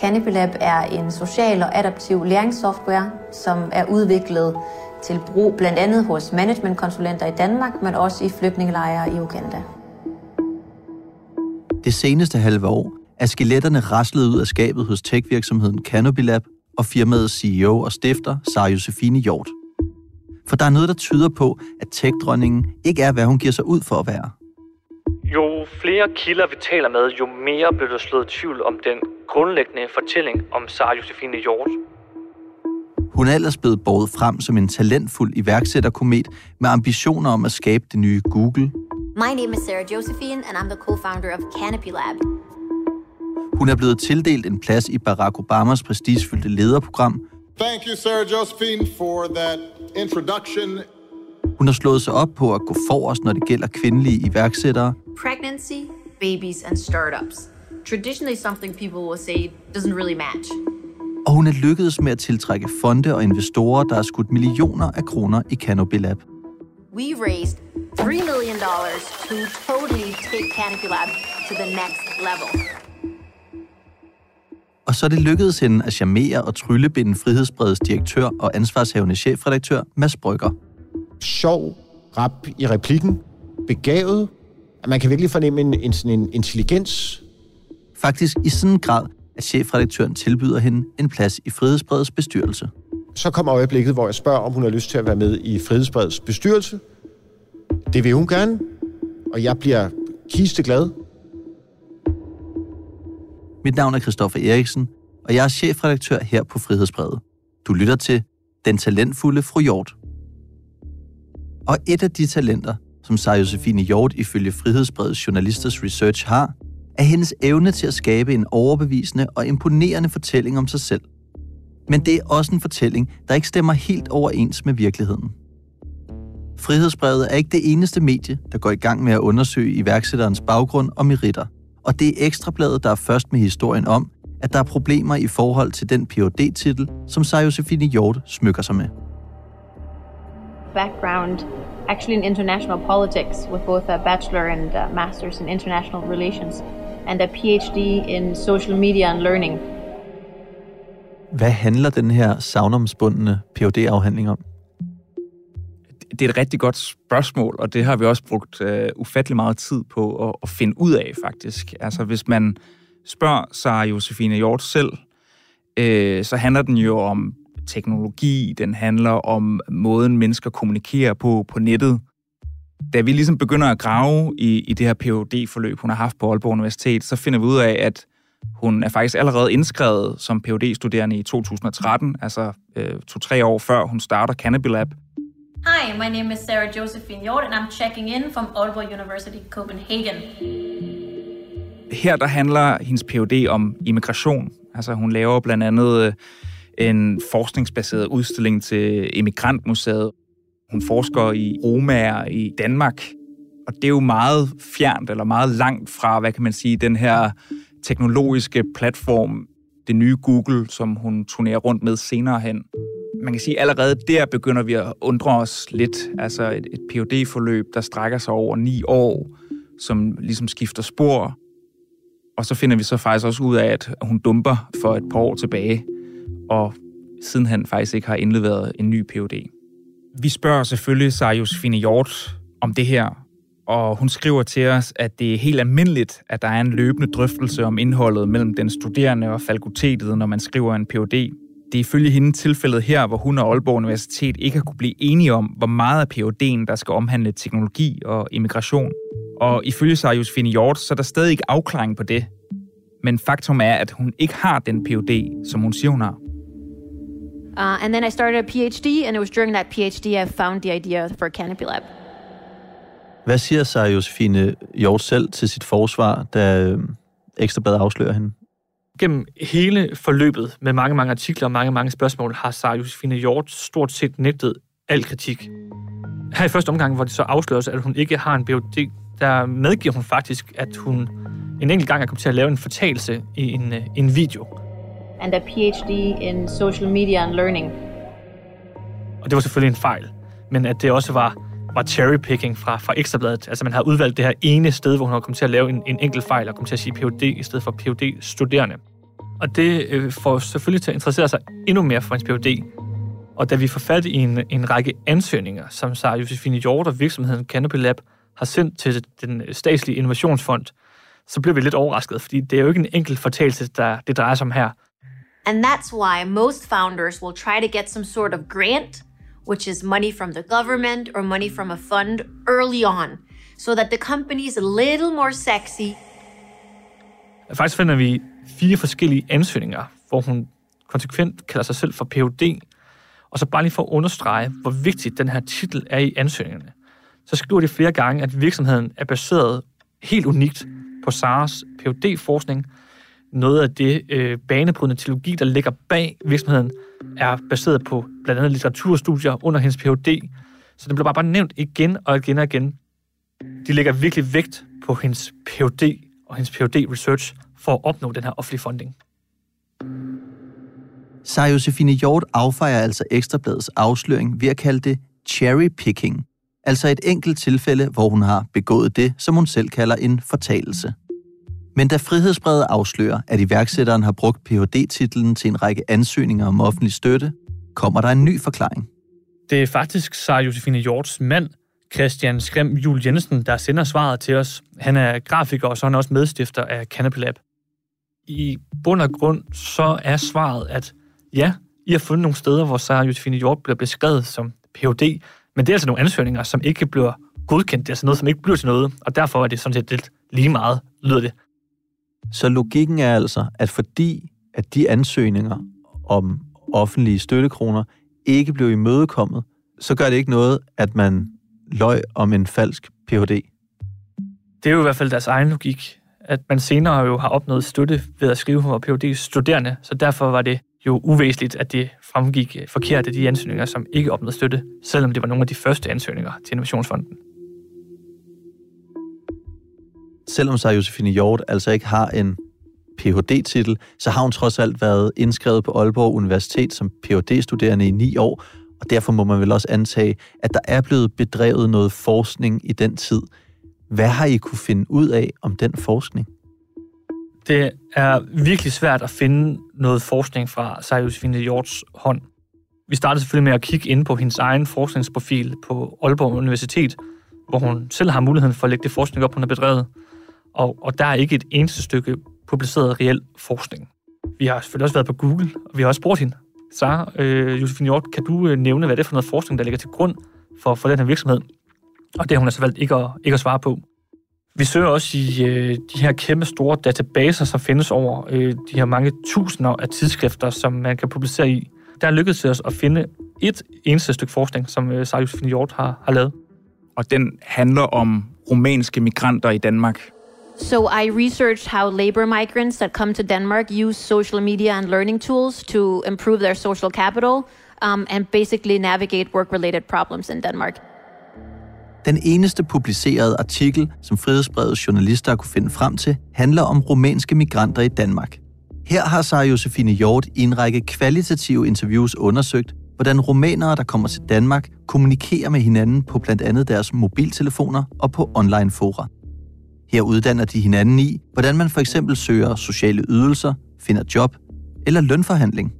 Canopylab er en social og adaptiv læringssoftware, som er udviklet til brug blandt andet hos managementkonsulenter i Danmark, men også i flygtningelejre i Uganda. Det seneste halve år er skeletterne raslet ud af skabet hos tech-virksomheden Canopylab og firmaets CEO og stifter, Sara Josefine Hjort. For der er noget, der tyder på, at tech-dronningen ikke er, hvad hun giver sig ud for at være. Jo flere kilder vi taler med, jo mere bliver der slået tvivl om den grundlæggende fortælling om Sara Josefine Hjort. Hun er ellers blevet båret frem som en talentfuld iværksætterkomet med ambitioner om at skabe det nye Google. My name is Sarah Josephine, and I'm the co-founder of Canopy Lab. Hun er blevet tildelt en plads i Barack Obamas prestigefyldte lederprogram. Thank you, Sarah Josephine, for that introduction. Hun har slået sig op på at gå forrest, når det gælder kvindelige iværksættere. Pregnancy, babies, and startups. Traditionally something people will say doesn't really match. Og hun er lykkedes med at tiltrække fonde og investorer, der har skudt millioner af kroner i Canopy Lab. We raised $3 million to totally take Canopy Lab to the next level. Og så er det lykkedes hende at charmere og tryllebinde Frihedsbredets direktør og ansvarshavende chefredaktør Mads Brygger. Sjov, rap i replikken, begavet. Man kan virkelig fornemme en, en, sådan en intelligens. Faktisk i sådan en grad, at chefredaktøren tilbyder hende en plads i Frihedsbredets bestyrelse. Så kommer øjeblikket, hvor jeg spørger, om hun har lyst til at være med i Frihedsbredets bestyrelse. Det vil hun gerne, og jeg bliver kisteglad. Mit navn er Christoffer Eriksen, og jeg er chefredaktør her på Frihedsbredet. Du lytter til Den Talentfulde Fru Hjort. Og et af de talenter, som Sara Josefine Hjort ifølge Frihedsbredets journalisters research har, er hendes evne til at skabe en overbevisende og imponerende fortælling om sig selv. Men det er også en fortælling, der ikke stemmer helt overens med virkeligheden. Frihedsbrevet er ikke det eneste medie, der går i gang med at undersøge iværksætterens baggrund og meritter. Og det er Ekstrabladet, der er først med historien om, at der er problemer i forhold til den phd titel som Sara Josefine Hjort smykker sig med. Background actually in international politics with both a bachelor and a master's in international relations and a PhD in social media and learning. Hvad handler den her savnomsbundne phd afhandling om? Det er et rigtig godt spørgsmål, og det har vi også brugt uh, ufattelig meget tid på at, at finde ud af, faktisk. Altså, hvis man spørger Sara Josefine Hjort selv, uh, så handler den jo om teknologi, den handler om måden, mennesker kommunikerer på på nettet. Da vi ligesom begynder at grave i, i det her phd forløb hun har haft på Aalborg Universitet, så finder vi ud af, at hun er faktisk allerede indskrevet som phd studerende i 2013, altså øh, to-tre år før hun starter Canopy Lab. Hi, my name is Sarah Josephine Hjort, and I'm checking in from Aalborg University, Copenhagen. Her der handler hendes phd om immigration. Altså hun laver blandt andet øh, en forskningsbaseret udstilling til Emigrantmuseet. Hun forsker i romaer i Danmark, og det er jo meget fjernt eller meget langt fra, hvad kan man sige, den her teknologiske platform, det nye Google, som hun turnerer rundt med senere hen. Man kan sige, at allerede der begynder vi at undre os lidt. Altså et, et phd forløb der strækker sig over ni år, som ligesom skifter spor. Og så finder vi så faktisk også ud af, at hun dumper for et par år tilbage og sidenhen faktisk ikke har indleveret en ny PhD. Vi spørger selvfølgelig Sara Josefine Hjort om det her, og hun skriver til os, at det er helt almindeligt, at der er en løbende drøftelse om indholdet mellem den studerende og fakultetet, når man skriver en Ph.D. Det er ifølge hende tilfældet her, hvor hun og Aalborg Universitet ikke har kunne blive enige om, hvor meget af Ph.D.'en, der skal omhandle teknologi og immigration. Og ifølge Sara Josefine Hjort, så er der stadig ikke afklaring på det. Men faktum er, at hun ikke har den Ph.D., som hun siger, hun har. Uh, and then I started a PhD, and it was during that PhD I found the idea for Canopy Lab. Hvad siger Sara Josefine Hjort selv til sit forsvar, da øh, Ekstrabladet afslører hende? Gennem hele forløbet med mange, mange artikler og mange, mange spørgsmål, har Sara Josefine Hjort stort set nægtet al kritik. Her i første omgang, hvor det så afsløres, at hun ikke har en Ph.D., der medgiver hun faktisk, at hun en enkelt gang er kommet til at lave en fortalelse i en, øh, en video. And a PhD in social media and learning. Og det var selvfølgelig en fejl. Men at det også var, var cherrypicking fra, fra Ekstrabladet. Altså man har udvalgt det her ene sted, hvor hun har kommet til at lave en, en enkelt fejl og kommet til at sige Ph.D. i stedet for Ph.D. studerende. Og det øh, får selvfølgelig til at interessere sig endnu mere for hendes Ph.D. Og da vi får fat i en, en række ansøgninger, som Sara Josefine Hjort og virksomheden Canopy Lab har sendt til den statslige innovationsfond, så bliver vi lidt overrasket, fordi det er jo ikke en enkelt fortælling, der det drejer sig om her. And that's why most founders will try to get some sort of grant, which is money from the government or money from a fund early on, so that the company is a little more sexy. Faktisk finder vi fire forskellige ansøgninger, hvor hun konsekvent kalder sig selv for Ph.D., og så bare lige for at understrege, hvor vigtigt den her titel er i ansøgningerne, så skriver de flere gange, at virksomheden er baseret helt unikt på SARS Ph.D.-forskning. Noget af det øh, banebrydende teologi, der ligger bag virksomheden, er baseret på blandt andet litteraturstudier under hendes Ph.D. Så det bliver bare, bare nævnt igen og igen og igen. De lægger virkelig vægt på hendes Ph.D. og hendes Ph.D.-research for at opnå den her offentlige funding. Sarah Josefine Hjort affejer altså Ekstrabladets afsløring ved at kalde det cherry picking, altså et enkelt tilfælde, hvor hun har begået det, som hun selv kalder en fortalelse. Men da Frihedsbrevet afslører, at iværksætteren har brugt Ph.D.-titlen til en række ansøgninger om offentlig støtte, kommer der en ny forklaring. Det er faktisk Sarah Josefine Hjorts mand, Christian Skrem Jul Jensen, der sender svaret til os. Han er grafiker, og så er han også medstifter af Canopy Lab. I bund og grund, så er svaret, at ja, I har fundet nogle steder, hvor Sarah Josefine Hjort bliver beskrevet som Ph.D., men det er altså nogle ansøgninger, som ikke bliver godkendt. Det er altså noget, som ikke bliver til noget, og derfor er det sådan set lidt lige meget, lyder det. Så logikken er altså, at fordi at de ansøgninger om offentlige støttekroner ikke blev imødekommet, så gør det ikke noget, at man løj om en falsk Ph.D. Det er jo i hvert fald deres egen logik, at man senere jo har opnået støtte ved at skrive, for Ph.D. studerende, så derfor var det jo uvæsentligt, at det fremgik forkert af de ansøgninger, som ikke opnåede støtte, selvom det var nogle af de første ansøgninger til Innovationsfonden. Selvom så Josefine Hjort altså ikke har en Ph.D.-titel, så har hun trods alt været indskrevet på Aalborg Universitet som Ph.D.-studerende i ni år, og derfor må man vel også antage, at der er blevet bedrevet noget forskning i den tid. Hvad har I kunne finde ud af om den forskning? Det er virkelig svært at finde noget forskning fra Sarah Josefine Hjorts hånd. Vi startede selvfølgelig med at kigge ind på hendes egen forskningsprofil på Aalborg Universitet, hvor hun selv har muligheden for at lægge det forskning op, hun har bedrevet. Og, og der er ikke et eneste stykke publiceret reel forskning. Vi har selvfølgelig også været på Google, og vi har også spurgt hende. Så, øh, Josefine Hjort, kan du øh, nævne, hvad det er for noget forskning, der ligger til grund for, for den her virksomhed? Og det har hun altså valgt ikke at, ikke at svare på. Vi søger også i øh, de her kæmpe store databaser, som findes over øh, de her mange tusinder af tidsskrifter, som man kan publicere i. Der er lykkedes til os at finde et eneste stykke forskning, som øh, Sarah Josefine Hjort har, har lavet. Og den handler om rumænske migranter i Danmark. So I researched how labor migrants that come to Denmark use social media and learning tools to improve their social capital um, and basically navigate work-related problems in Denmark. Den eneste publicerede artikel, som Frihedsbrevets journalister kunne finde frem til, handler om rumænske migranter i Danmark. Her har Sara Josefine Hjort i en række kvalitative interviews undersøgt, hvordan rumænere, der kommer til Danmark, kommunikerer med hinanden på blandt andet deres mobiltelefoner og på online fora. Her uddanner de hinanden i, hvordan man for eksempel søger sociale ydelser, finder job eller lønforhandling.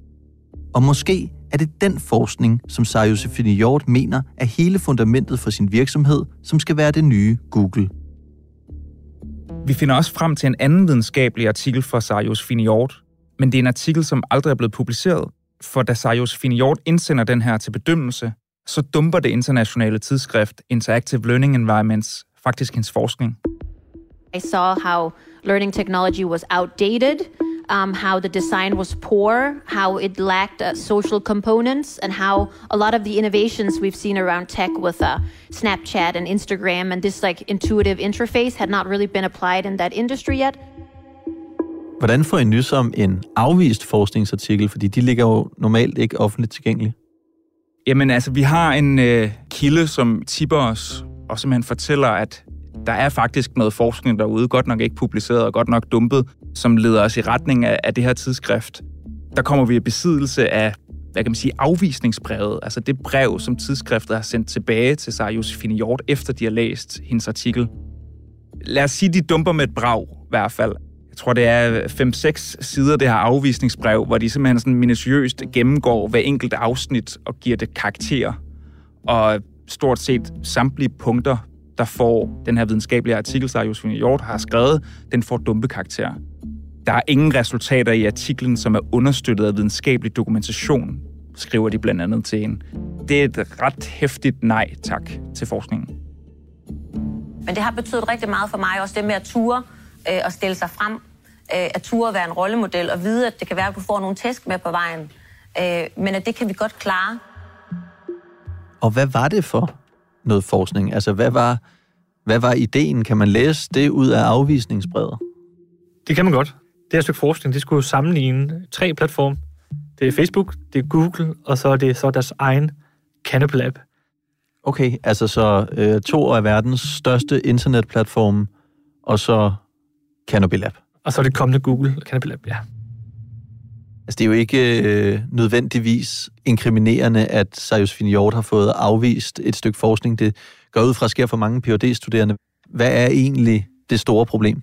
Og måske er det den forskning, som Sarah Josefine Hjort mener er hele fundamentet for sin virksomhed, som skal være det nye Google. Vi finder også frem til en anden videnskabelig artikel fra Sarah Josefine Hjort, men det er en artikel, som aldrig er blevet publiceret, for da Sarah Josefine Hjort indsender den her til bedømmelse, så dumper det internationale tidsskrift Interactive Learning Environments faktisk hendes forskning. I saw how learning technology was outdated, um, how the design was poor, how it lacked uh, social components, and how a lot of the innovations we've seen around tech with uh, Snapchat and Instagram and this like intuitive interface had not really been applied in that industry yet. Hvordan får I nys om en afvist forskningsartikel, fordi de ligger jo normalt ikke offentligt tilgængelige? Jamen altså, vi har en øh, kilde, som tipper os, og simpelthen fortæller, at der er faktisk noget forskning derude, godt nok ikke publiceret og godt nok dumpet, som leder os i retning af, af det her tidsskrift. Der kommer vi i besiddelse af, hvad kan man sige, afvisningsbrevet, altså det brev, som tidsskriftet har sendt tilbage til Sarah Josefine Hjort, efter de har læst hendes artikel. Lad os sige, de dumper med et brag, i hvert fald. Jeg jeg tror det er 5-6 sider, det her afvisningsbrev, hvor de simpelthen sådan minutiøst gennemgår hver enkelt afsnit og giver det karakter. Og stort set samtlige punkter, der får den her videnskabelige artikel, som Josefine Hjort har skrevet, den får dumpe karakter. Der er ingen resultater i artiklen, som er understøttet af videnskabelig dokumentation, skriver de blandt andet til en. Det er et ret hæftigt nej tak til forskningen. Men det har betydet rigtig meget for mig, også det med at ture øh, og stille sig frem, øh, at ture være en rollemodel og vide, at det kan være, at du får nogle tæsk med på vejen, øh, men at det kan vi godt klare. Og hvad var det for noget forskning? Altså, hvad var, hvad var ideen? Kan man læse det ud af afvisningsbrevet? Det kan man godt. Det her stykke forskning, det skulle sammenligne tre platforme. Det er Facebook, det er Google, og så er det så deres egen Canopy Lab. Okay, altså så øh, to af verdens største internetplatforme, og så Canopy Lab. Og så er det kommende Google Canopy Lab, ja. Altså, det er jo ikke øh, nødvendigvis inkriminerende, at Sajus Hjort har fået afvist et stykke forskning. Det går ud fra at sker for mange phd studerende Hvad er egentlig det store problem?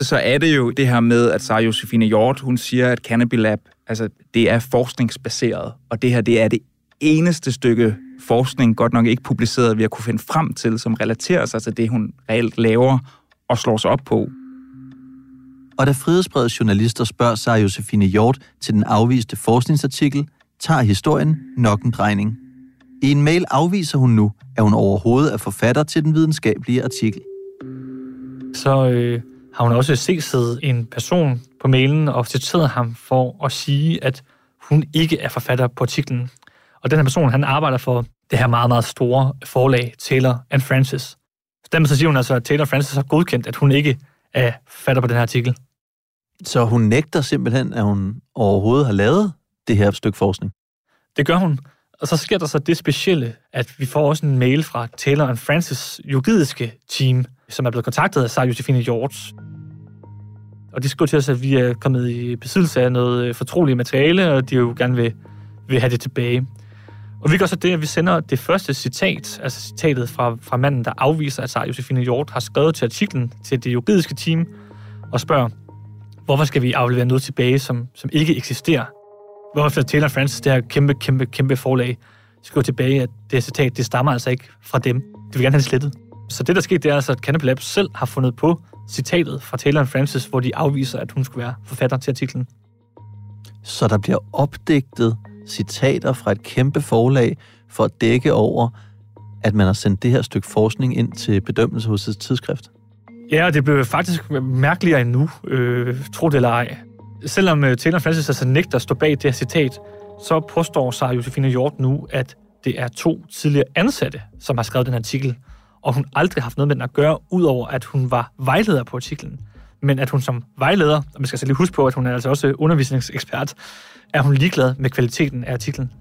Så er det jo det her med, at Sarah Josefine Hjort, hun siger, at Canopy Lab, altså, det er forskningsbaseret, og det her, det er det eneste stykke forskning, godt nok ikke publiceret, vi har kunne finde frem til, som relaterer sig til det, hun reelt laver og slår sig op på. Og da Frihedsbredets journalister spørger sig Josefine Hjort til den afviste forskningsartikel, tager historien nok en drejning. I en mail afviser hun nu, at hun overhovedet er forfatter til den videnskabelige artikel. Så øh, har hun også set en person på mailen og citeret ham for at sige, at hun ikke er forfatter på artiklen. Og den her person, han arbejder for det her meget, meget store forlag, Taylor and Francis. Dermed så siger hun altså, at Taylor Francis har godkendt, at hun ikke er forfatter på den her artikel. Så hun nægter simpelthen, at hun overhovedet har lavet det her stykke forskning? Det gør hun. Og så sker der så det specielle, at vi får også en mail fra Taylor and Francis juridiske team, som er blevet kontaktet af Sarah Josefine George. Og de skriver til os, at vi er kommet i besiddelse af noget øh, fortroligt materiale, og de jo gerne vil, vil have det tilbage. Og vi gør så det, at vi sender det første citat, altså citatet fra, fra manden, der afviser, at Sarah Josefine Hjort har skrevet til artiklen til det juridiske team, og spørger, hvorfor skal vi aflevere noget tilbage, som, som ikke eksisterer? Hvorfor Taylor Francis, det her kæmpe, kæmpe, kæmpe forlag, skrive tilbage, at det her citat, det stammer altså ikke fra dem. Det vil gerne have det slettet. Så det, der skete, det er altså, at Canopy Labs selv har fundet på citatet fra Taylor Francis, hvor de afviser, at hun skulle være forfatter til artiklen. Så der bliver opdigtet citater fra et kæmpe forlag for at dække over, at man har sendt det her stykke forskning ind til bedømmelse hos et tidsskrift. Ja, og det blev faktisk mærkeligere end nu, øh, tro det eller ej. Selvom uh, Taylor Francis altså nægter at stå bag det her citat, så påstår sig Josefine Hjort nu, at det er to tidligere ansatte, som har skrevet den artikel, og hun aldrig har haft noget med den at gøre, udover at hun var vejleder på artiklen. Men at hun som vejleder, og man skal altså lige huske på, at hun er altså også undervisningsekspert, er hun ligeglad med kvaliteten af artiklen.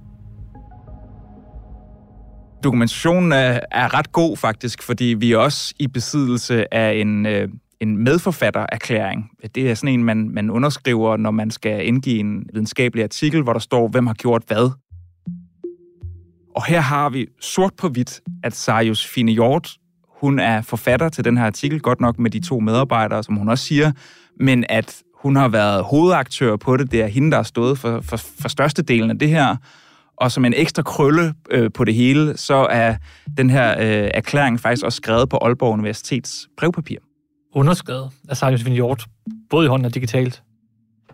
Dokumentationen er, er ret god faktisk, fordi vi er også i besiddelse af en, øh, en medforfattererklæring. Det er sådan en, man, man underskriver, når man skal indgive en videnskabelig artikel, hvor der står, hvem har gjort hvad. Og her har vi sort på hvidt, at Sarius Fine Hjort, hun er forfatter til den her artikel, godt nok med de to medarbejdere, som hun også siger, men at hun har været hovedaktør på det. Det er hende, der har stået for, for, for størstedelen af det her. Og som en ekstra krølle øh, på det hele, så er den her øh, erklæring faktisk også skrevet på Aalborg Universitets brevpapir. Underskrevet af Sarah Josefine Hjort, både i hånden og digitalt.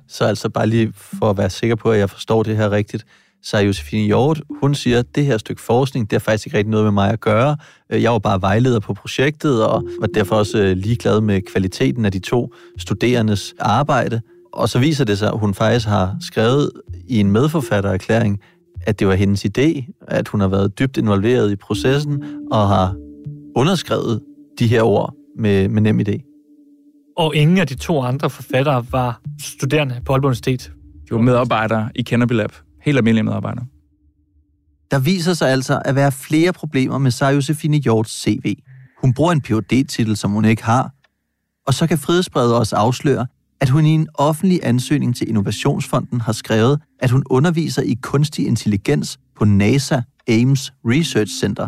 Så altså bare lige for at være sikker på, at jeg forstår det her rigtigt. Så Josefine Hjort, hun siger, at det her stykke forskning, det har faktisk ikke rigtig noget med mig at gøre. Øh, jeg var bare vejleder på projektet, og var derfor også øh, ligeglad med kvaliteten af de to studerendes arbejde. Og så viser det sig, at hun faktisk har skrevet i en medforfattererklæring, at det var hendes idé, at hun har været dybt involveret i processen og har underskrevet de her ord med, med nem idé. Og ingen af de to andre forfattere var studerende på Aalborg Universitet. De var medarbejdere i Canopy Lab. Helt almindelige medarbejdere. Der viser sig altså at være flere problemer med Sarah Josefine Hjorts CV. Hun bruger en phd titel som hun ikke har. Og så kan Frihedsbrevet også afsløre, at hun i en offentlig ansøgning til Innovationsfonden har skrevet, at hun underviser i kunstig intelligens på NASA Ames Research Center.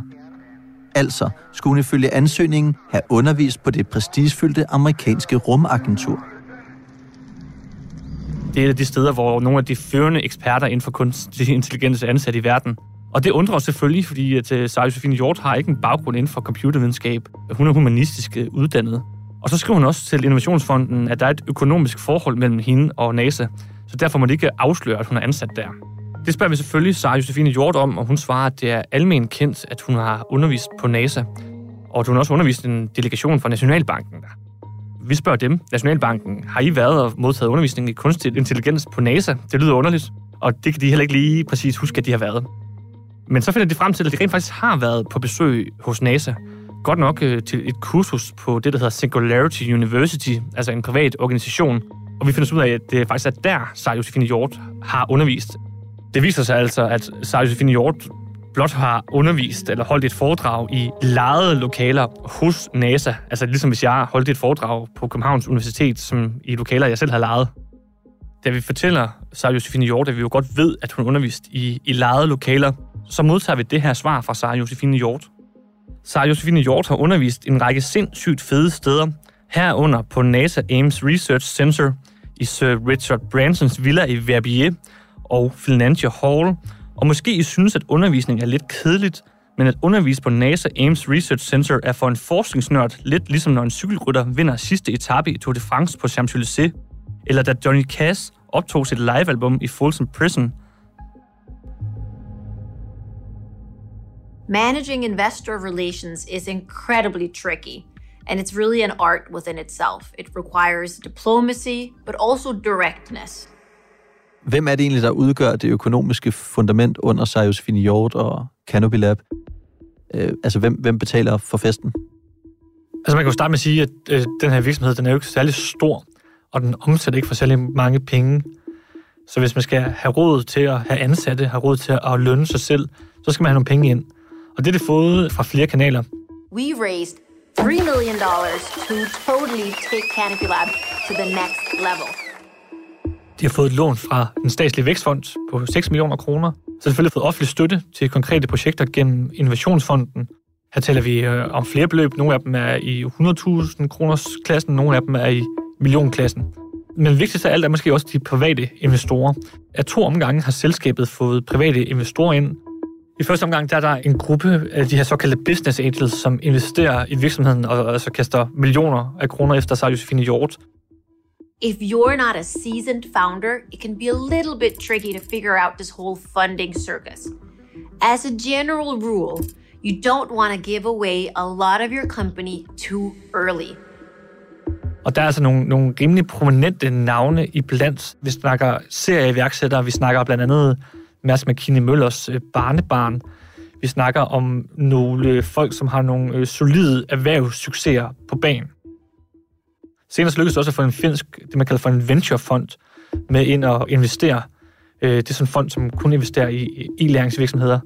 Altså skulle hun ifølge ansøgningen have undervist på det prestigefyldte amerikanske rumagentur. Det er et af de steder, hvor nogle af de førende eksperter inden for kunstig intelligens er ansat i verden. Og det undrer os selvfølgelig, fordi at øh, Sarah Josefine Hjort har ikke en baggrund inden for computervidenskab. Hun er humanistisk øh, uddannet. Og så skriver hun også til Innovationsfonden, at der er et økonomisk forhold mellem hende og NASA, så derfor må det ikke afsløre, at hun er ansat der. Det spørger vi selvfølgelig Sarah Josefine Hjort om, og hun svarer, at det er almen kendt, at hun har undervist på NASA, og at hun også undervist en delegation fra Nationalbanken der. Vi spørger dem, Nationalbanken, har I været og modtaget undervisning i kunstig intelligens på NASA? Det lyder underligt, og det kan de heller ikke lige præcis huske, at de har været. Men så finder de frem til, at de rent faktisk har været på besøg hos NASA. Godt nok øh, til et kursus på det, der hedder Singularity University, altså en privat organisation. Og vi finder ud af, at det faktisk er der, Sarah Josefine Hjort har undervist. Det viser sig altså, at Sarah Josefine Hjort blot har undervist eller holdt et foredrag i lejede lokaler hos NASA. Altså ligesom hvis jeg holdt et foredrag på Københavns Universitet, som i lokaler, jeg selv har lejet. Da vi fortæller Sarah Josefine Hjort, at vi jo godt ved, at hun undervist i, i lejede lokaler, så modtager vi det her svar fra Sarah Josefine Hjort. Sarah Josefine Hjort har undervist en række sindssygt fede steder, herunder på NASA Ames Research Center i Sir Richard Bransons villa i Verbier og Financial Hall, og måske I synes, at undervisning er lidt kedeligt, men at undervise på NASA Ames Research Center er for en forskningsnørd lidt ligesom når en cykelrytter vinder sidste etape i Tour de France på Champs-Élysées, eller da Johnny Cash optog sit livealbum i Folsom Prison. Managing investor relations is incredibly tricky, and it's really an art within itself. It requires diplomacy, but also directness. Hvem er det egentlig, der udgør det økonomiske fundament under sig Josefine Hjort og Canopy Lab? Øh, altså, hvem, hvem betaler for festen? Altså, man kan jo starte med at sige, at øh, den her virksomhed, den er jo ikke særlig stor, og den omsætter ikke for særlig mange penge. Så hvis man skal have råd til at have ansatte, have råd til at lønne sig selv, så skal man have nogle penge ind. Og det er det fået fra flere kanaler. We raised $3 million to totally take Canopy Lab to the next level. De har fået et lån fra den statslige vækstfond på 6 millioner kroner. Så selvfølgelig fået offentlig støtte til konkrete projekter gennem Innovationsfonden. Her taler vi øh, om flere beløb. Nogle af dem er i 100.000 kroners klassen, nogle af dem er i millionklassen. Men vigtigst af alt er måske også de private investorer. Af to omgange har selskabet fået private investorer ind. I første omgang der er der en gruppe af de her såkaldte business angels, som investerer i virksomheden og altså kaster millioner af kroner efter sig Josefine Hjort. If you're not a seasoned founder, it can be a little bit tricky to figure out this whole funding circus. As a general rule, you don't want to give away a lot of your company too early. Og der er altså nogle, nogle rimelig prominente navne i blandt. Vi snakker serieiværksættere, vi snakker blandt andet Mads McKinney Møllers øh, barnebarn. Vi snakker om nogle øh, folk, som har nogle øh, solide erhvervssucceser på banen. Senere lykkedes det også at få en finsk, det man kalder for en venturefond, med ind og investere. Det er sådan en fond, som kun investerer i e-læringsvirksomheder.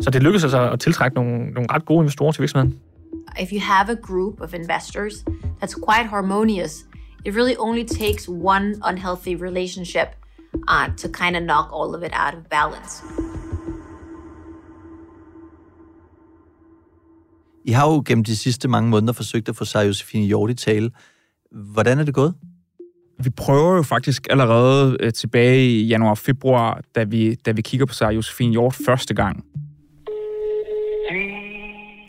Så det lykkedes altså at tiltrække nogle, nogle ret gode investorer til virksomheden. If you have a group of investors that's quite harmonious, it really only takes one unhealthy relationship uh, to kind of knock all of it out of balance. I har jo gennem de sidste mange måneder forsøgt at få sig Josefine Hjort i tale. Hvordan er det gået? Vi prøver jo faktisk allerede øh, tilbage i januar-februar, da vi, da vi kigger på sig Josefine Hjort første gang.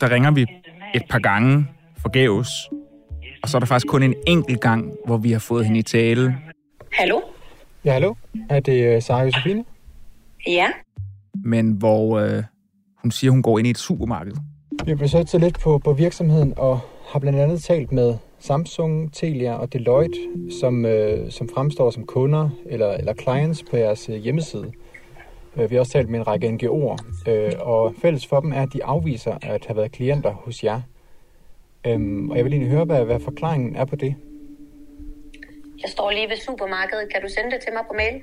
Der ringer vi et par gange forgæves, og så er der faktisk kun en enkelt gang, hvor vi har fået hende i tale. Hallo? Ja, hallo. Er det uh, Sara Josefine? Ja. Men hvor øh, hun siger, hun går ind i et supermarked. Vi har besøgt lidt på, på virksomheden og har blandt andet talt med Samsung, Telia og Deloitte, som, øh, som fremstår som kunder eller, eller clients på jeres øh, hjemmeside. Øh, vi har også talt med en række NGO'er, øh, og fælles for dem er, at de afviser at have været klienter hos jer. Øhm, og jeg vil egentlig høre, hvad, hvad forklaringen er på det. Jeg står lige ved supermarkedet. Kan du sende det til mig på mail?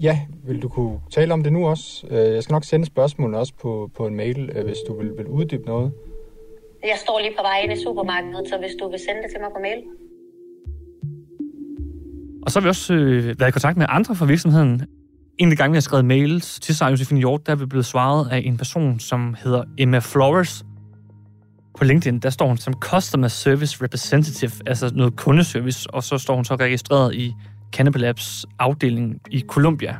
Ja, vil du kunne tale om det nu også? Øh, jeg skal nok sende spørgsmålene også på, på en mail, øh, hvis du vil, vil uddybe noget. Jeg står lige på vej ind i supermarkedet, så hvis du vil sende det til mig på mail. Og så har vi også øh, været i kontakt med andre fra virksomheden. En af de gange, vi har skrevet mails til Sarah Josefine Hjort, der er vi blevet svaret af en person, som hedder Emma Flores. På LinkedIn, der står hun som Customer Service Representative, altså noget kundeservice, og så står hun så registreret i Cannibal Labs afdeling i Colombia.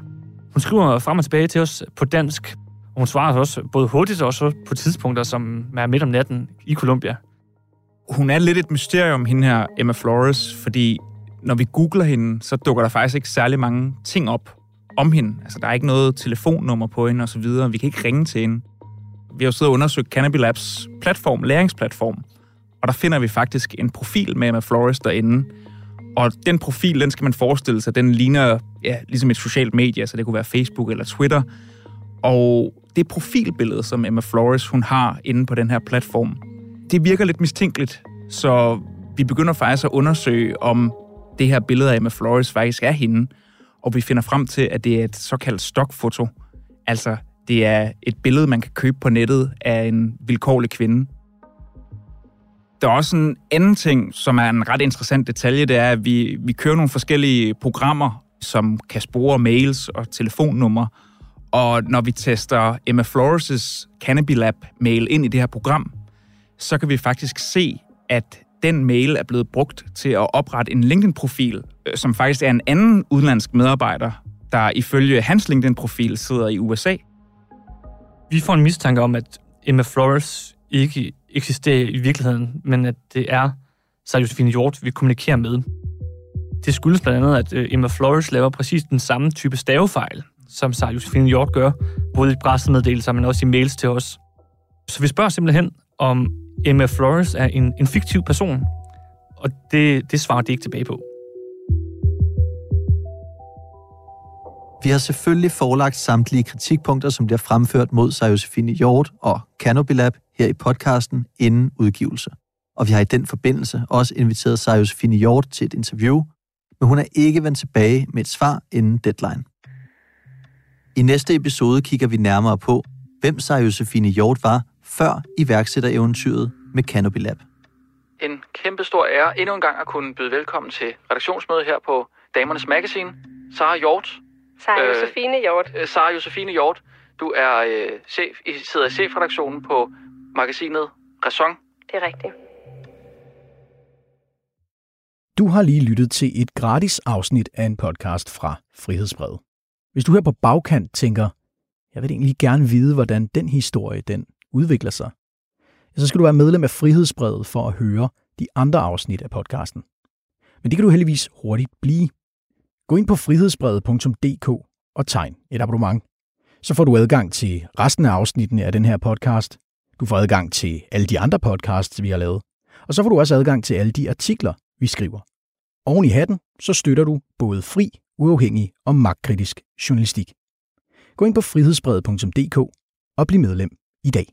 Hun skriver frem og tilbage til os på dansk, og hun svarer også både hurtigt og også på tidspunkter, som er midt om natten i Colombia. Hun er lidt et mysterium, hende her Emma Flores, fordi når vi googler hende, så dukker der faktisk ikke særlig mange ting op om hende. Altså, der er ikke noget telefonnummer på hende osv. Vi kan ikke ringe til hende. Vi har jo siddet og undersøgt Canopy Labs platform, læringsplatform, og der finder vi faktisk en profil med Emma Flores derinde. Og den profil, den skal man forestille sig, den ligner ja, ligesom et socialt medie, så det kunne være Facebook eller Twitter. Og det profilbillede, som Emma Flores hun har inde på den her platform, det virker lidt mistænkeligt, så vi begynder faktisk at undersøge, om det her billede af Emma Flores faktisk er hende, og vi finder frem til, at det er et såkaldt stokfoto. Altså, det er et billede, man kan købe på nettet af en vilkårlig kvinde. Der er også en anden ting, som er en ret interessant detalje, det er, at vi, vi kører nogle forskellige programmer, som kan spore mails og telefonnumre. Og når vi tester Emma Flores' Cannabis Lab mail ind i det her program, så kan vi faktisk se, at den mail er blevet brugt til at oprette en LinkedIn-profil, øh, som faktisk er en anden udenlandsk medarbejder, der ifølge hans LinkedIn-profil sidder i USA. Vi får en mistanke om, at Emma Flores ikke eksisterer i virkeligheden, men at det er Sarah Josefine Hjort, vi kommunikerer med. Det skyldes blandt andet, at øh, Emma Flores laver præcis den samme type stavefejl, som Sarah Josefine Hjort gør, både i pressemeddelelser, men også i mails til os. Så vi spørger simpelthen, om Emma Flores er en, en fiktiv person, og det, det svarer de ikke tilbage på. Vi har selvfølgelig forelagt samtlige kritikpunkter, som bliver fremført mod sig Josefine Hjort og Canopy Lab her i podcasten inden udgivelse. Og vi har i den forbindelse også inviteret sig Josefine Hjort til et interview, men hun er ikke vendt tilbage med et svar inden deadline. I næste episode kigger vi nærmere på, hvem sig Josefine Hjort var før iværksættereventyret med Canopy Lab. En kæmpe stor ære endnu en gang at kunne byde velkommen til redaktionsmødet her på Damernes Magazine. Sara Hjort. Sara øh, Josefine Hjort. Øh, Sara Josefine Hjort. Du er øh, chef, I sidder i chefredaktionen på magasinet Raison. Det er rigtigt. Du har lige lyttet til et gratis afsnit af en podcast fra Frihedsbrevet. Hvis du her på bagkant tænker, jeg vil egentlig gerne vide, hvordan den historie den udvikler sig, så skal du være medlem af Frihedsbrevet for at høre de andre afsnit af podcasten. Men det kan du heldigvis hurtigt blive. Gå ind på frihedsbrevet.dk og tegn et abonnement. Så får du adgang til resten af afsnittene af den her podcast. Du får adgang til alle de andre podcasts, vi har lavet. Og så får du også adgang til alle de artikler, vi skriver. Oven i hatten, så støtter du både fri, uafhængig og magtkritisk journalistik. Gå ind på frihedsbrevet.dk og bliv medlem i dag.